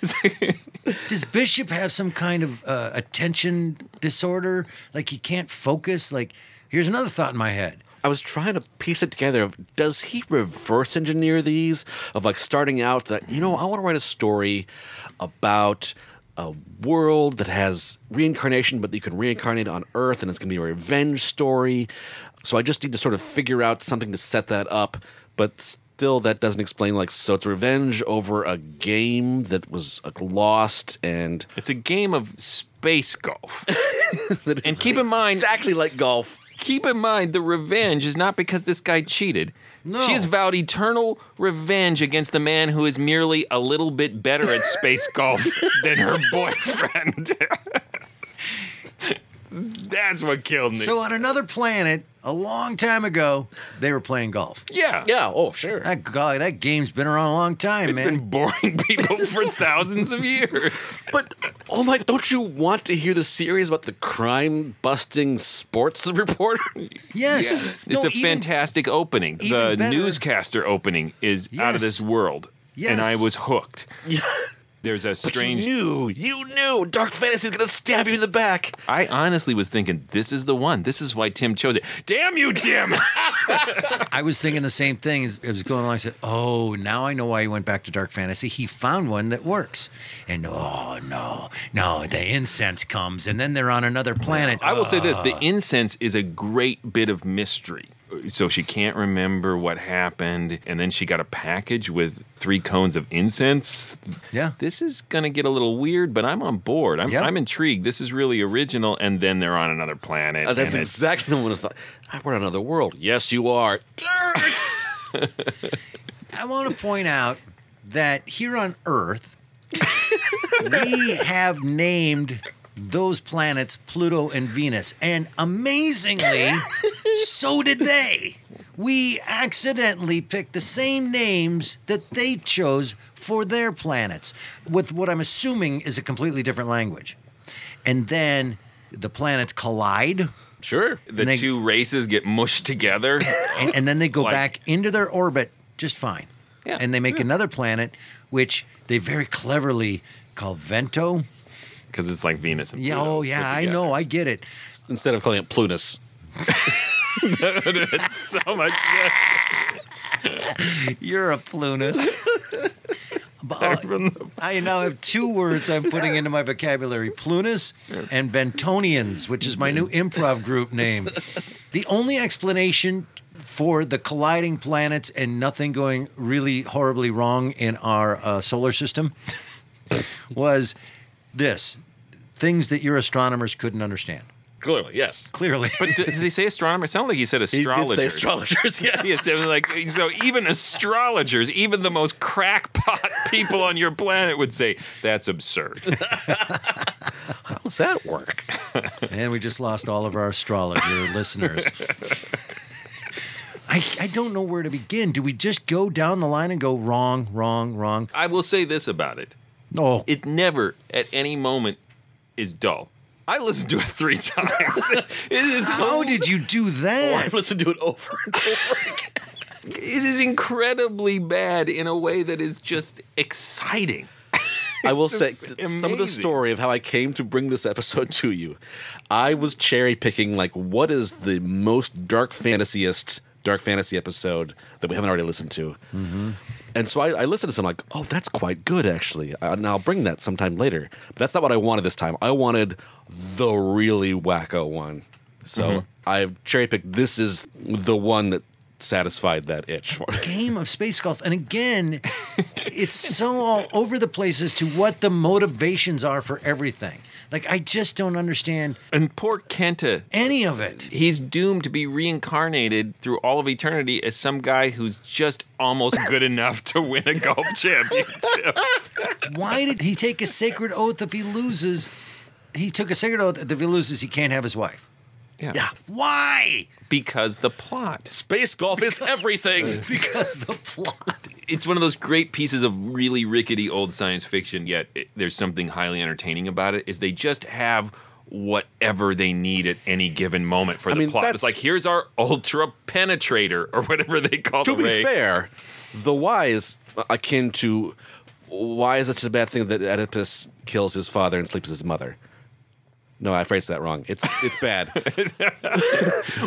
[SPEAKER 2] Does Bishop have some kind of uh, attention disorder? Like he can't focus? Like, here's another thought in my head.
[SPEAKER 3] I was trying to piece it together of does he reverse engineer these of like starting out that you know I want to write a story about a world that has reincarnation but you can reincarnate on earth and it's going to be a revenge story so I just need to sort of figure out something to set that up but still that doesn't explain like so it's revenge over a game that was like, lost and
[SPEAKER 4] it's a game of space golf. And keep in mind-
[SPEAKER 3] exactly like golf
[SPEAKER 4] Keep in mind, the revenge is not because this guy cheated.
[SPEAKER 2] No.
[SPEAKER 4] She has vowed eternal revenge against the man who is merely a little bit better at space golf than her boyfriend. That's what killed me.
[SPEAKER 2] So on another planet, a long time ago, they were playing golf.
[SPEAKER 4] yeah.
[SPEAKER 3] yeah oh sure
[SPEAKER 2] That golly, that game's been around a long time,
[SPEAKER 4] It's
[SPEAKER 2] man.
[SPEAKER 4] been boring people for thousands of years.
[SPEAKER 3] But Oh my! Don't you want to hear the series about the crime-busting sports reporter?
[SPEAKER 2] Yes.
[SPEAKER 4] It's
[SPEAKER 2] No,
[SPEAKER 4] a
[SPEAKER 2] even-
[SPEAKER 4] fantastic opening.
[SPEAKER 2] even
[SPEAKER 4] The
[SPEAKER 2] better-
[SPEAKER 4] newscaster opening is out of
[SPEAKER 2] Yes.
[SPEAKER 4] this world. Yes. And I was hooked. There's a
[SPEAKER 3] But
[SPEAKER 4] strange.
[SPEAKER 3] You knew. You knew. Dark Fantasy is gonna stab you in the back.
[SPEAKER 4] I honestly was thinking, this is the one. This is why Tim chose it. Damn you, Tim!
[SPEAKER 2] I was thinking the same thing. As it was going along, I said, "Oh, now I know why he went back to dark fantasy. He found one that works." And oh no, no, the incense comes, and then they're on another planet.
[SPEAKER 4] I will say this the incense is a great bit of mystery. So she can't remember what happened, and then she got a package with three cones of incense.
[SPEAKER 2] Yeah.
[SPEAKER 4] This is going to get a little weird, but I'm on board. I'm,
[SPEAKER 2] Yeah.
[SPEAKER 4] I'm intrigued. This is really original, and then they're on another planet.
[SPEAKER 3] Uh, that's exactly what I thought. Ah, We're in another world. Yes, you are.
[SPEAKER 2] I want to point out that here on Earth, we have named those planets Pluto and Venus, and amazingly, so did they. We accidentally picked the same names that they chose for their planets, with what I'm assuming is a completely different language. And then the planets collide,
[SPEAKER 3] Sure.
[SPEAKER 4] the
[SPEAKER 2] they-
[SPEAKER 4] two races get mushed together.
[SPEAKER 2] and, and then they go
[SPEAKER 4] Like-
[SPEAKER 2] back into their orbit just fine.
[SPEAKER 4] Yeah.
[SPEAKER 2] And they make another planet, which they very cleverly call Vento.
[SPEAKER 4] Because it's like Venus and
[SPEAKER 2] Yeah, oh yeah, I know, I get it.
[SPEAKER 3] Instead of calling it Plutus.
[SPEAKER 4] so much.
[SPEAKER 2] You're a Plunus. Uh, I now have two words I'm putting into my vocabulary: Plunus and Ventonians, which is my new improv group name. The only explanation for the colliding planets and nothing going really horribly wrong in our uh, solar system was this: things that your astronomers couldn't understand.
[SPEAKER 3] Clearly, yes.
[SPEAKER 2] Clearly,
[SPEAKER 4] But d- does he say astronomer? It sounded like he said astrologers.
[SPEAKER 3] He
[SPEAKER 4] astrologers.
[SPEAKER 3] did say astrologers. Yes.
[SPEAKER 4] Yes, it was like so. Even astrologers, even the most crackpot people on your planet would say that's absurd.
[SPEAKER 3] How does that work?
[SPEAKER 2] and we just lost all of our astrologer listeners. I, I don't know where to begin. Do we just go down the line and go wrong, wrong, wrong?
[SPEAKER 4] I will say this about it:
[SPEAKER 2] No,
[SPEAKER 4] it never, at any moment, is dull. I listened to it three times. it is
[SPEAKER 2] how did you do
[SPEAKER 3] oh,
[SPEAKER 2] that?
[SPEAKER 3] I listened to it over and over again.
[SPEAKER 4] it is incredibly bad in a way that is just exciting.
[SPEAKER 3] I will say th- some of the story of how I came to bring this episode to you. I was cherry picking like what is the most dark fantasyist dark fantasy episode that we haven't already listened to. Mm-hmm. And so I, I listened to some like, oh, that's quite good actually. Uh, and I'll bring that sometime later. But that's not what I wanted this time. I wanted the really wacko one. So I've cherry picked. This is the one that satisfied that itch for me.
[SPEAKER 2] Game of space golf, and again, it's so all over the place as to what the motivations are for everything. Like I just don't understand
[SPEAKER 4] And poor Kenta,
[SPEAKER 2] any of it.
[SPEAKER 4] he's doomed to be reincarnated through all of eternity as some guy who's just almost good enough to win a golf championship.
[SPEAKER 2] Why did he take a sacred oath if he loses? He took a sacred oath that if he loses, he can't have his wife.
[SPEAKER 3] Yeah. Yeah.
[SPEAKER 2] Why?
[SPEAKER 4] Because the plot.
[SPEAKER 3] Space golf is everything.
[SPEAKER 2] Because the plot.
[SPEAKER 4] It's one of those great pieces of really rickety old science fiction, yet it, there's something highly entertaining about it, is they just have whatever they need at any given moment for
[SPEAKER 3] I
[SPEAKER 4] the
[SPEAKER 3] mean,
[SPEAKER 4] plot. It's like, here's our ultra penetrator, or whatever they call it.
[SPEAKER 3] to
[SPEAKER 4] the
[SPEAKER 3] be
[SPEAKER 4] ray.
[SPEAKER 3] fair, the why is akin to why is it such a bad thing that Oedipus kills his father and sleeps with his mother? No, I phrased that wrong. It's it's bad.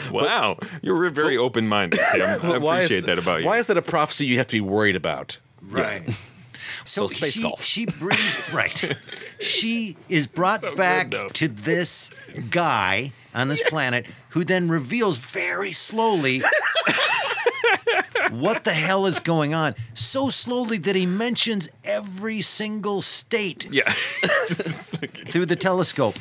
[SPEAKER 4] Wow, you're very open minded, Tim. I
[SPEAKER 3] Why is-
[SPEAKER 4] appreciate that about you.
[SPEAKER 3] Why is that a prophecy you have to be worried about?
[SPEAKER 2] Right. So,
[SPEAKER 3] So space
[SPEAKER 2] she,
[SPEAKER 3] golf.
[SPEAKER 2] she brings right. She is brought
[SPEAKER 4] So
[SPEAKER 2] back
[SPEAKER 4] though.
[SPEAKER 2] to this guy on this planet, who then reveals very slowly what the hell is going on. So slowly that he mentions every single state
[SPEAKER 4] yeah.
[SPEAKER 2] through the telescope.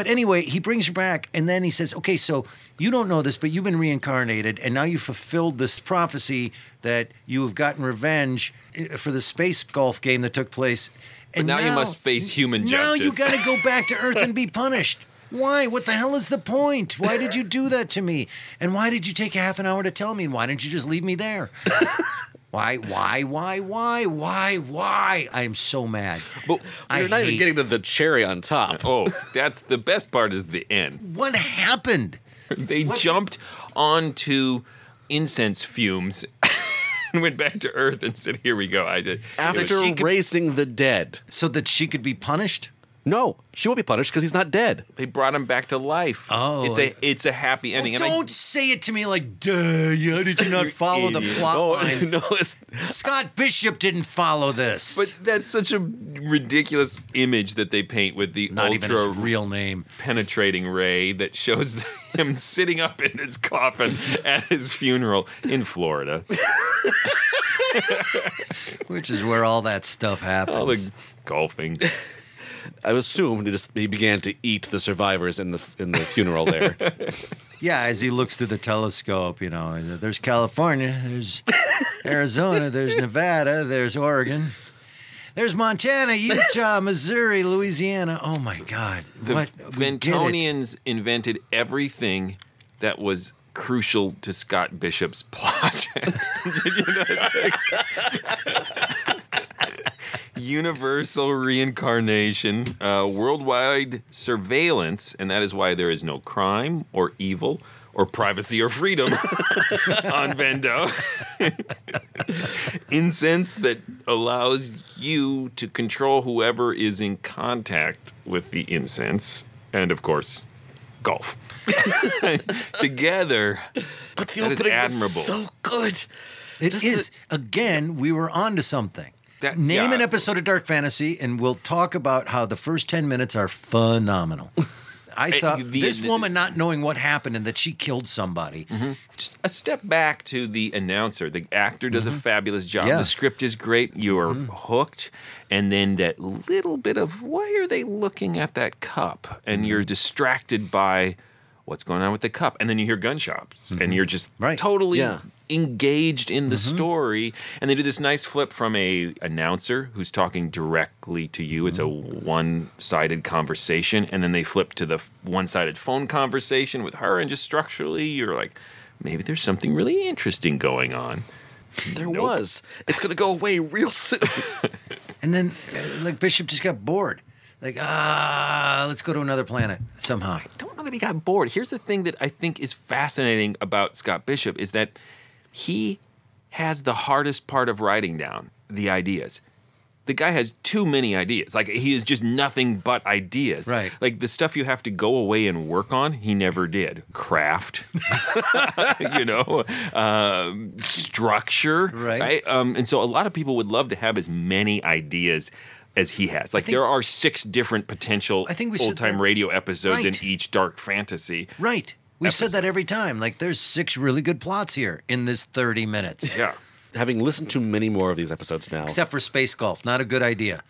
[SPEAKER 2] But anyway, he brings her back, and then he says, "Okay, so you don't know this, but you've been reincarnated, and now you've fulfilled this prophecy that you have gotten revenge eh, for the space golf game that took place. And
[SPEAKER 4] now you must face human justice.
[SPEAKER 2] Now you
[SPEAKER 4] justice."
[SPEAKER 2] got to go back to Earth and be punished. Why? What the hell is the point? Why did you do that to me? And why did you take a half an hour to tell me? And why didn't you just leave me there? Why, why, why, why, why, why? I am so mad.
[SPEAKER 3] But you're not even
[SPEAKER 2] hate-
[SPEAKER 3] getting to the cherry on top.
[SPEAKER 4] Oh, that's the best part is the end.
[SPEAKER 2] What happened?
[SPEAKER 4] They
[SPEAKER 2] What?
[SPEAKER 4] jumped onto incense fumes and went back to Earth and said, "Here we go." I did.
[SPEAKER 3] After
[SPEAKER 2] she could-
[SPEAKER 3] raising the dead.
[SPEAKER 2] So that she could be punished?
[SPEAKER 3] No, she won't be punished because he's not dead.
[SPEAKER 4] They brought him back to life.
[SPEAKER 2] Oh,
[SPEAKER 4] it's a
[SPEAKER 2] I-
[SPEAKER 4] it's a happy ending. and
[SPEAKER 2] Don't say it to me like, duh, yeah, did you not follow the
[SPEAKER 4] idiot.
[SPEAKER 2] plot
[SPEAKER 3] Oh
[SPEAKER 2] line?
[SPEAKER 3] no, it's
[SPEAKER 2] Scott Bishop didn't follow this.
[SPEAKER 4] but that's such a ridiculous image that they paint with the
[SPEAKER 2] not even
[SPEAKER 4] ultra
[SPEAKER 2] his real name.
[SPEAKER 4] penetrating ray that shows him sitting up in his coffin at his funeral in Florida.
[SPEAKER 2] Which is where all that stuff happens.
[SPEAKER 4] All the golfing.
[SPEAKER 3] I assumed he just he began to eat the survivors in the in the funeral there.
[SPEAKER 2] Yeah, as he looks through the telescope, you know, there's California, there's Arizona, there's Nevada, there's Oregon, there's Montana, Utah, Missouri, Louisiana. Oh my God!
[SPEAKER 4] The
[SPEAKER 2] what we did it.
[SPEAKER 4] Ventonians invented everything that was crucial to Scott Bishop's plot. Did you know that? Universal reincarnation, uh, worldwide surveillance, and that is why there is no crime or evil or privacy or freedom on Vento. Incense that allows you to control whoever is in contact with the incense, and of course, golf. Together,
[SPEAKER 3] But the
[SPEAKER 4] That is
[SPEAKER 3] opening
[SPEAKER 4] admirable.
[SPEAKER 3] was so good.
[SPEAKER 2] It
[SPEAKER 3] Just
[SPEAKER 2] is again. We were onto something.
[SPEAKER 4] That-
[SPEAKER 2] Name
[SPEAKER 4] yeah.
[SPEAKER 2] an episode of Dark Fantasy, and we'll talk about how the first ten minutes are phenomenal. I thought
[SPEAKER 4] the-
[SPEAKER 2] this
[SPEAKER 4] the-
[SPEAKER 2] woman not knowing what happened and that she killed somebody. Mm-hmm.
[SPEAKER 4] just a step back to the announcer. The actor does a mm-hmm. fabulous job.
[SPEAKER 2] Yeah.
[SPEAKER 4] The script is great. You are mm-hmm. hooked. And then that little bit of why are they looking at that cup? And you're distracted by what's going on with the cup. And then you hear gunshots and you're just
[SPEAKER 2] Right.
[SPEAKER 4] totally
[SPEAKER 3] Yeah.
[SPEAKER 4] Engaged in the story. And they do this nice flip from a announcer who's talking directly to you. It's a one-sided conversation. And then they flip to the one-sided phone conversation with her. And just structurally, you're like, maybe there's something really interesting going on.
[SPEAKER 3] There
[SPEAKER 4] Nope.
[SPEAKER 3] was. It's gonna go away real soon.
[SPEAKER 2] And then, uh, like Bishop just got bored. Like, ah, let's go to another planet somehow.
[SPEAKER 4] i don't know that he got bored. Here's the thing that I think is fascinating about Scott Bishop is that he has the hardest part of writing down the ideas. The guy has too many ideas. Like he is just nothing but ideas.
[SPEAKER 2] Right.
[SPEAKER 4] Like the stuff you have to go away and work on, he never did. Craft, you know, um, structure.
[SPEAKER 2] Right.
[SPEAKER 4] Um, and so a lot of people would love to have as many ideas as he has. Like
[SPEAKER 2] think-
[SPEAKER 4] there are six different potential
[SPEAKER 2] I think we said
[SPEAKER 4] old time radio episodes
[SPEAKER 2] Right.
[SPEAKER 4] in each dark fantasy.
[SPEAKER 2] Right. We've said that every time. Like, there's six really good plots here in this 30 minutes.
[SPEAKER 4] Yeah.
[SPEAKER 3] Having listened to many more of these episodes now,
[SPEAKER 2] Except for space golf. Not a good idea.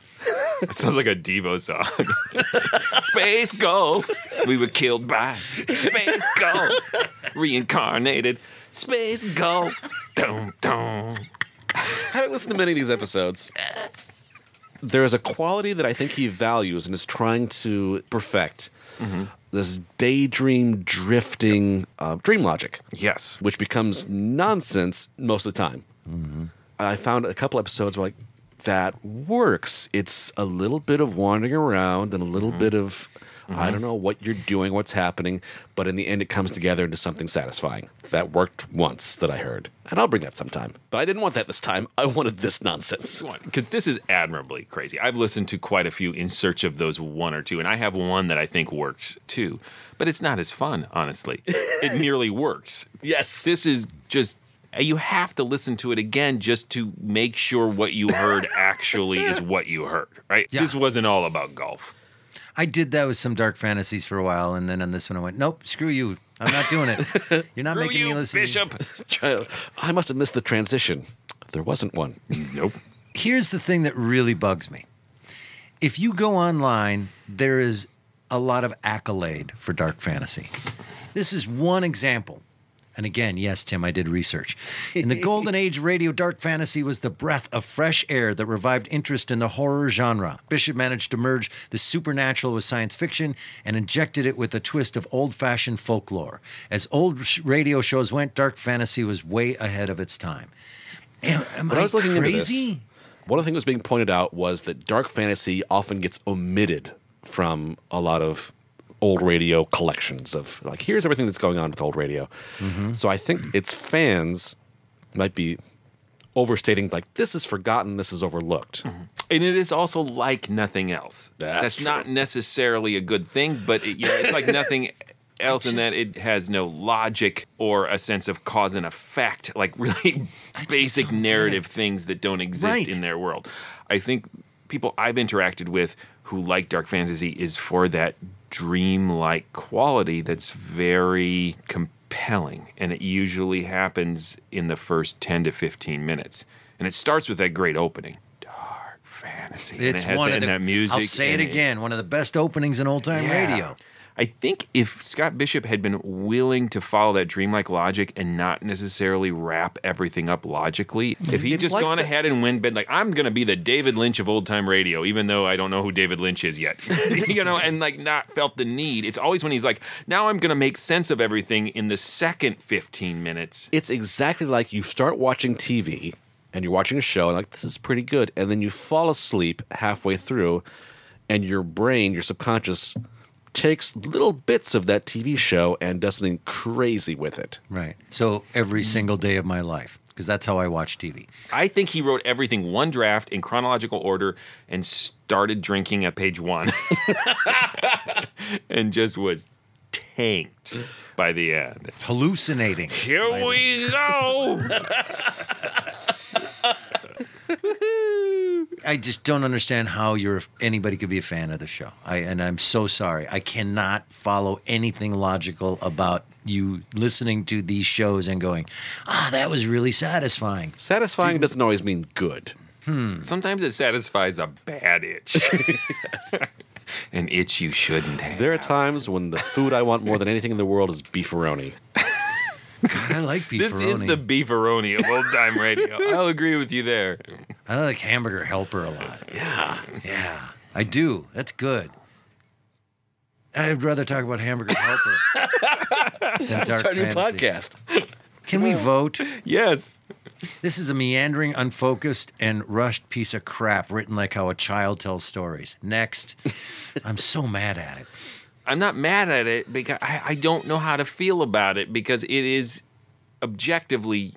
[SPEAKER 4] It sounds like a Devo song. Space Golf. We were killed by Space Golf. Reincarnated. Space Golf. Dum, dum.
[SPEAKER 3] having listened to many of these episodes, there is a quality that I think he values and is trying to perfect. Mm-hmm. This daydream drifting uh, dream logic,
[SPEAKER 4] Yes.
[SPEAKER 3] which becomes nonsense most of the time. Mm-hmm. I found a couple episodes where like that works. It's a little bit of wandering around and a little mm-hmm. bit of I don't know what you're doing, what's happening, but in the end it comes together into something satisfying. That worked once that I heard. And I'll bring that sometime. But I didn't want that this time. I wanted this nonsense.
[SPEAKER 4] Because this is admirably crazy. I've listened to quite a few in search of those one or two, and I have one that I think works too. But it's not as fun, honestly. It merely works.
[SPEAKER 3] Yes.
[SPEAKER 4] This is just. Eh, you have to listen to it again just to make sure what you heard actually is what you heard, right?
[SPEAKER 2] Yeah.
[SPEAKER 4] This wasn't all about golf.
[SPEAKER 2] I did that with some dark fantasies for a while, and then on this one I went, nope, screw you. I'm not doing it. You're not making
[SPEAKER 4] you,
[SPEAKER 2] me listen.
[SPEAKER 4] Bishop.
[SPEAKER 3] I must have missed the transition. There wasn't one.
[SPEAKER 4] Nope.
[SPEAKER 2] Here's the thing that really bugs me. If you go online, there is a lot of accolade for dark fantasy. This is one example. And again, yes, Tim, I did research. In the golden age, radio dark fantasy was the breath of fresh air that revived interest in the horror genre. Bishop managed to merge the supernatural with science fiction and injected it with a twist of old fashioned folklore. As old radio shows went, dark fantasy was way ahead of its time. Am, am
[SPEAKER 3] When
[SPEAKER 2] I,
[SPEAKER 3] I was looking
[SPEAKER 2] crazy?
[SPEAKER 3] into this, one of the things that was being pointed out was that dark fantasy often gets omitted from a lot of old radio collections of like here's everything that's going on with old radio.
[SPEAKER 2] Mm-hmm.
[SPEAKER 3] So I think its fans might be overstating like this is forgotten, this is overlooked.
[SPEAKER 4] And it is also like nothing else.
[SPEAKER 3] That's
[SPEAKER 4] That's not necessarily a good thing, but it, you know, it's like nothing else in that it has no logic or a sense of cause and effect, like really basic narrative things that don't exist
[SPEAKER 2] Right.
[SPEAKER 4] in their world. I think people I've interacted with who like dark fantasy is for that dreamlike quality that's very compelling and it usually happens in the first 10 to 15 minutes. And it starts with that great opening. Dark fantasy. and
[SPEAKER 2] It's
[SPEAKER 4] it has
[SPEAKER 2] one
[SPEAKER 4] that,
[SPEAKER 2] of the.
[SPEAKER 4] that music.
[SPEAKER 2] I'll say it
[SPEAKER 4] and
[SPEAKER 2] again. One of the best openings in old time
[SPEAKER 4] Yeah.
[SPEAKER 2] radio.
[SPEAKER 4] I think if Scott Bishop had been willing to follow that dreamlike logic and not necessarily wrap everything up logically, if he
[SPEAKER 3] It's
[SPEAKER 4] just
[SPEAKER 3] like
[SPEAKER 4] gone
[SPEAKER 3] the-
[SPEAKER 4] ahead and went been like, I'm gonna be the David Lynch of old time radio, even though I don't know who David Lynch is yet. you know, and like not felt the need. It's always when he's like, now I'm gonna make sense of everything in the second 15 minutes.
[SPEAKER 3] It's exactly like you start watching TV and you're watching a show and like this is pretty good, and then you fall asleep halfway through, and your brain, your subconscious, takes little bits of that TV show and does something crazy with it.
[SPEAKER 2] Right. So every single day of my life, because that's how I watch TV.
[SPEAKER 4] I think he wrote everything one draft in chronological order and started drinking at page one and just was tanked by the end.
[SPEAKER 2] Hallucinating.
[SPEAKER 4] Here we go.
[SPEAKER 2] I just don't understand how you're anybody could be a fan of the show. I and I'm so sorry. I cannot follow anything logical about you listening to these shows and going, "Ah, that was really satisfying."
[SPEAKER 3] Satisfying doesn't always mean good.
[SPEAKER 4] Sometimes it satisfies a bad itch. An itch you shouldn't have.
[SPEAKER 3] There are times when the food I want more than anything in the world is beefaroni.
[SPEAKER 2] God, I like beefaroni.
[SPEAKER 4] This is the beefaroni of old time radio. I'll agree with you there.
[SPEAKER 2] I like hamburger helper a lot.
[SPEAKER 3] Yeah.
[SPEAKER 2] Yeah, I do. That's good. I'd rather talk about hamburger helper than dark
[SPEAKER 3] Our new
[SPEAKER 2] fantasy.
[SPEAKER 3] podcast.
[SPEAKER 2] Can we vote?
[SPEAKER 4] Yes.
[SPEAKER 2] This is a meandering, unfocused, and rushed piece of crap written like how a child tells stories. Next. I'm so mad at it.
[SPEAKER 4] I'm not mad at it because I, I don't know how to feel about it because it is objectively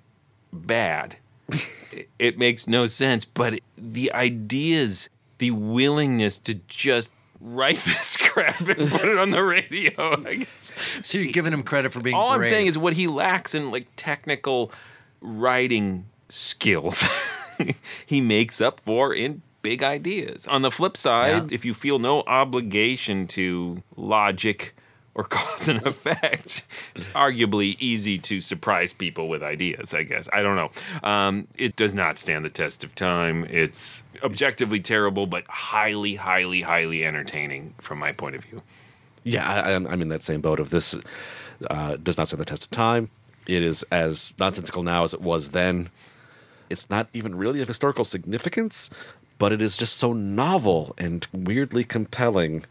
[SPEAKER 4] bad. It, it makes no sense, but the ideas, the willingness to just write this crap and put it on the radio, I guess.
[SPEAKER 2] So you're giving him credit for being
[SPEAKER 4] All I'm saying is what he lacks in like technical writing skills, he makes up for in big ideas. On the flip side,
[SPEAKER 2] Yeah.
[SPEAKER 4] if you feel no obligation to logic or cause and effect, it's arguably easy to surprise people with ideas, I guess. I don't know. Um, it does not stand the test of time. It's objectively terrible, but highly, highly, highly entertaining from my point of view.
[SPEAKER 3] Yeah, I, I'm, I'm in that same boat of this uh, does not stand the test of time. It is as nonsensical now as it was then. It's not even really of historical significance, but it is just so novel and weirdly compelling.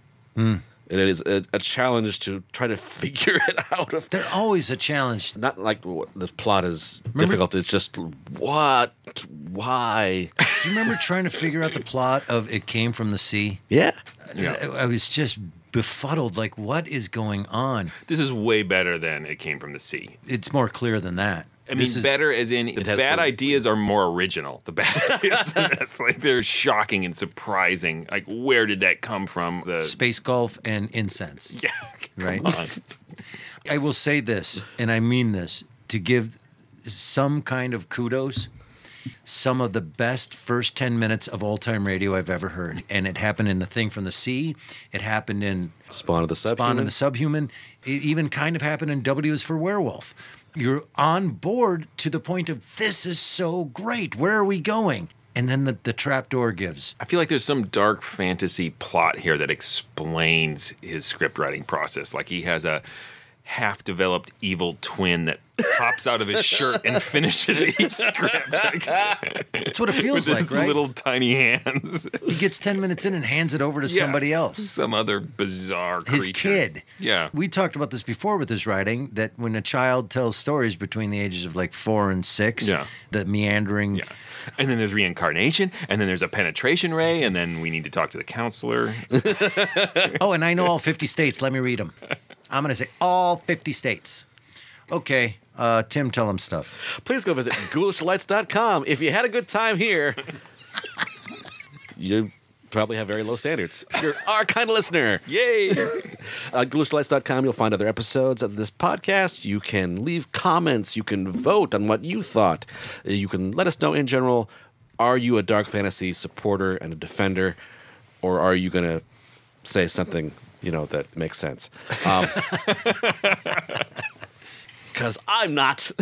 [SPEAKER 3] And it is a, a challenge to try to figure it out. Of
[SPEAKER 2] They're always a challenge.
[SPEAKER 3] not like the plot is difficult. It's just what, why?
[SPEAKER 2] Do you remember trying to figure out the plot of It Came From the Sea?
[SPEAKER 3] Yeah, uh,
[SPEAKER 2] I I was just befuddled. Like, what is going on?
[SPEAKER 4] This is way better than It Came From the Sea.
[SPEAKER 2] It's more clear than that.
[SPEAKER 4] I mean,
[SPEAKER 2] is-
[SPEAKER 4] better as in the bad
[SPEAKER 3] the-
[SPEAKER 4] ideas are more original. The bad ideas, that's like they're shocking and surprising. Like, where did that come from? The
[SPEAKER 2] Space golf and incense.
[SPEAKER 4] yeah,
[SPEAKER 2] right?
[SPEAKER 4] on.
[SPEAKER 2] I will say this, and I mean this, to give some kind of kudos. Some of the best first 10 minutes of all time radio I've ever heard. And it happened in The Thing from the Sea. It happened in
[SPEAKER 3] Spawn of the Subhuman.
[SPEAKER 2] Spawn of the Subhuman. It even kind of happened in W is for Werewolf. You're on board to the point of this is so great. Where are we going? And then the, the trap door gives.
[SPEAKER 4] I feel like there's some dark fantasy plot here that explains his script writing process. Like he has a half developed evil twin that pops out of his shirt and finishes each script.
[SPEAKER 2] That's what it feels
[SPEAKER 4] With
[SPEAKER 2] like,
[SPEAKER 4] his
[SPEAKER 2] right?
[SPEAKER 4] little tiny hands.
[SPEAKER 2] He gets 10 minutes in and hands it over to
[SPEAKER 4] Yeah.
[SPEAKER 2] somebody else.
[SPEAKER 4] Some other bizarre
[SPEAKER 2] His kid.
[SPEAKER 4] Yeah.
[SPEAKER 2] We talked about this before with his writing that when a child tells stories between the ages of like four and six,
[SPEAKER 4] Yeah.
[SPEAKER 2] the meandering.
[SPEAKER 4] Yeah. And then there's reincarnation, and then there's a penetration ray, and then we need to talk to the counselor.
[SPEAKER 2] Oh, and I know all 50 states. Let me read them. I'm going to say all 50 states. Okay. Uh, Tim, tell him stuff.
[SPEAKER 3] Please go visit ghoulishdelights.com. If you had a good time here, you probably have very low standards. You're our kind of listener.
[SPEAKER 4] Yay!
[SPEAKER 3] At ghoulishdelights.com, you'll find other episodes of this podcast. You can leave comments. You can vote on what you thought. Uh, You can let us know in general are you a dark fantasy supporter and a defender, or are you going to say something, you know, that makes sense? Because I'm not.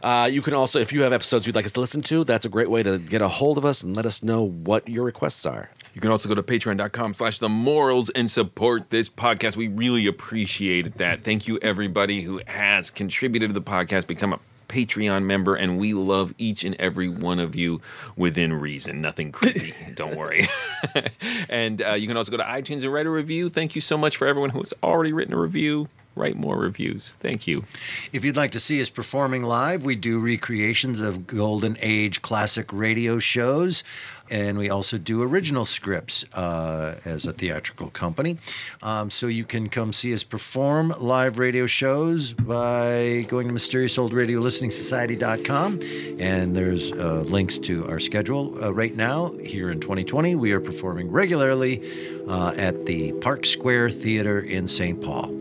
[SPEAKER 3] Uh, you can also, if you have episodes you'd like us to listen to, that's a great way to get a hold of us and let us know what your requests are.
[SPEAKER 4] You can also go to patreon.com slash the MORLS and support this podcast. We really appreciate that. Thank you, everybody who has contributed to the podcast, become a Patreon member, and we love each and every one of you within reason. Nothing creepy, don't worry. and uh, you can also go to iTunes and write a review. Thank you so much for everyone who has already written a review. Write more reviews. Thank you.
[SPEAKER 2] If you'd like to see us performing live, we do recreations of Golden Age classic radio shows, and we also do original scripts uh, as a theatrical company. Um, so you can come see us perform live radio shows by going to mysteriousOldRadioListeningSociety.com, and there's uh, links to our schedule. Uh, right now, here in 2020, we are performing regularly uh, at the Park Square Theater in St. Paul.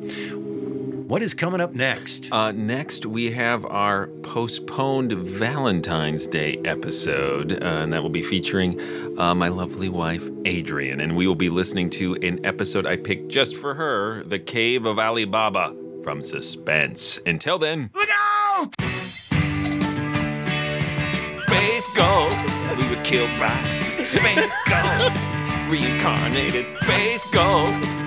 [SPEAKER 2] What is coming up next?
[SPEAKER 4] Uh, next, we have our postponed Valentine's Day episode, uh, and that will be featuring uh, my lovely wife, Adrian. And we will be listening to an episode I picked just for her The Cave of Ali Baba from Suspense. Until then,
[SPEAKER 1] Look out!
[SPEAKER 4] Space Gold. We were killed by Space Gold. Reincarnated Space Gold.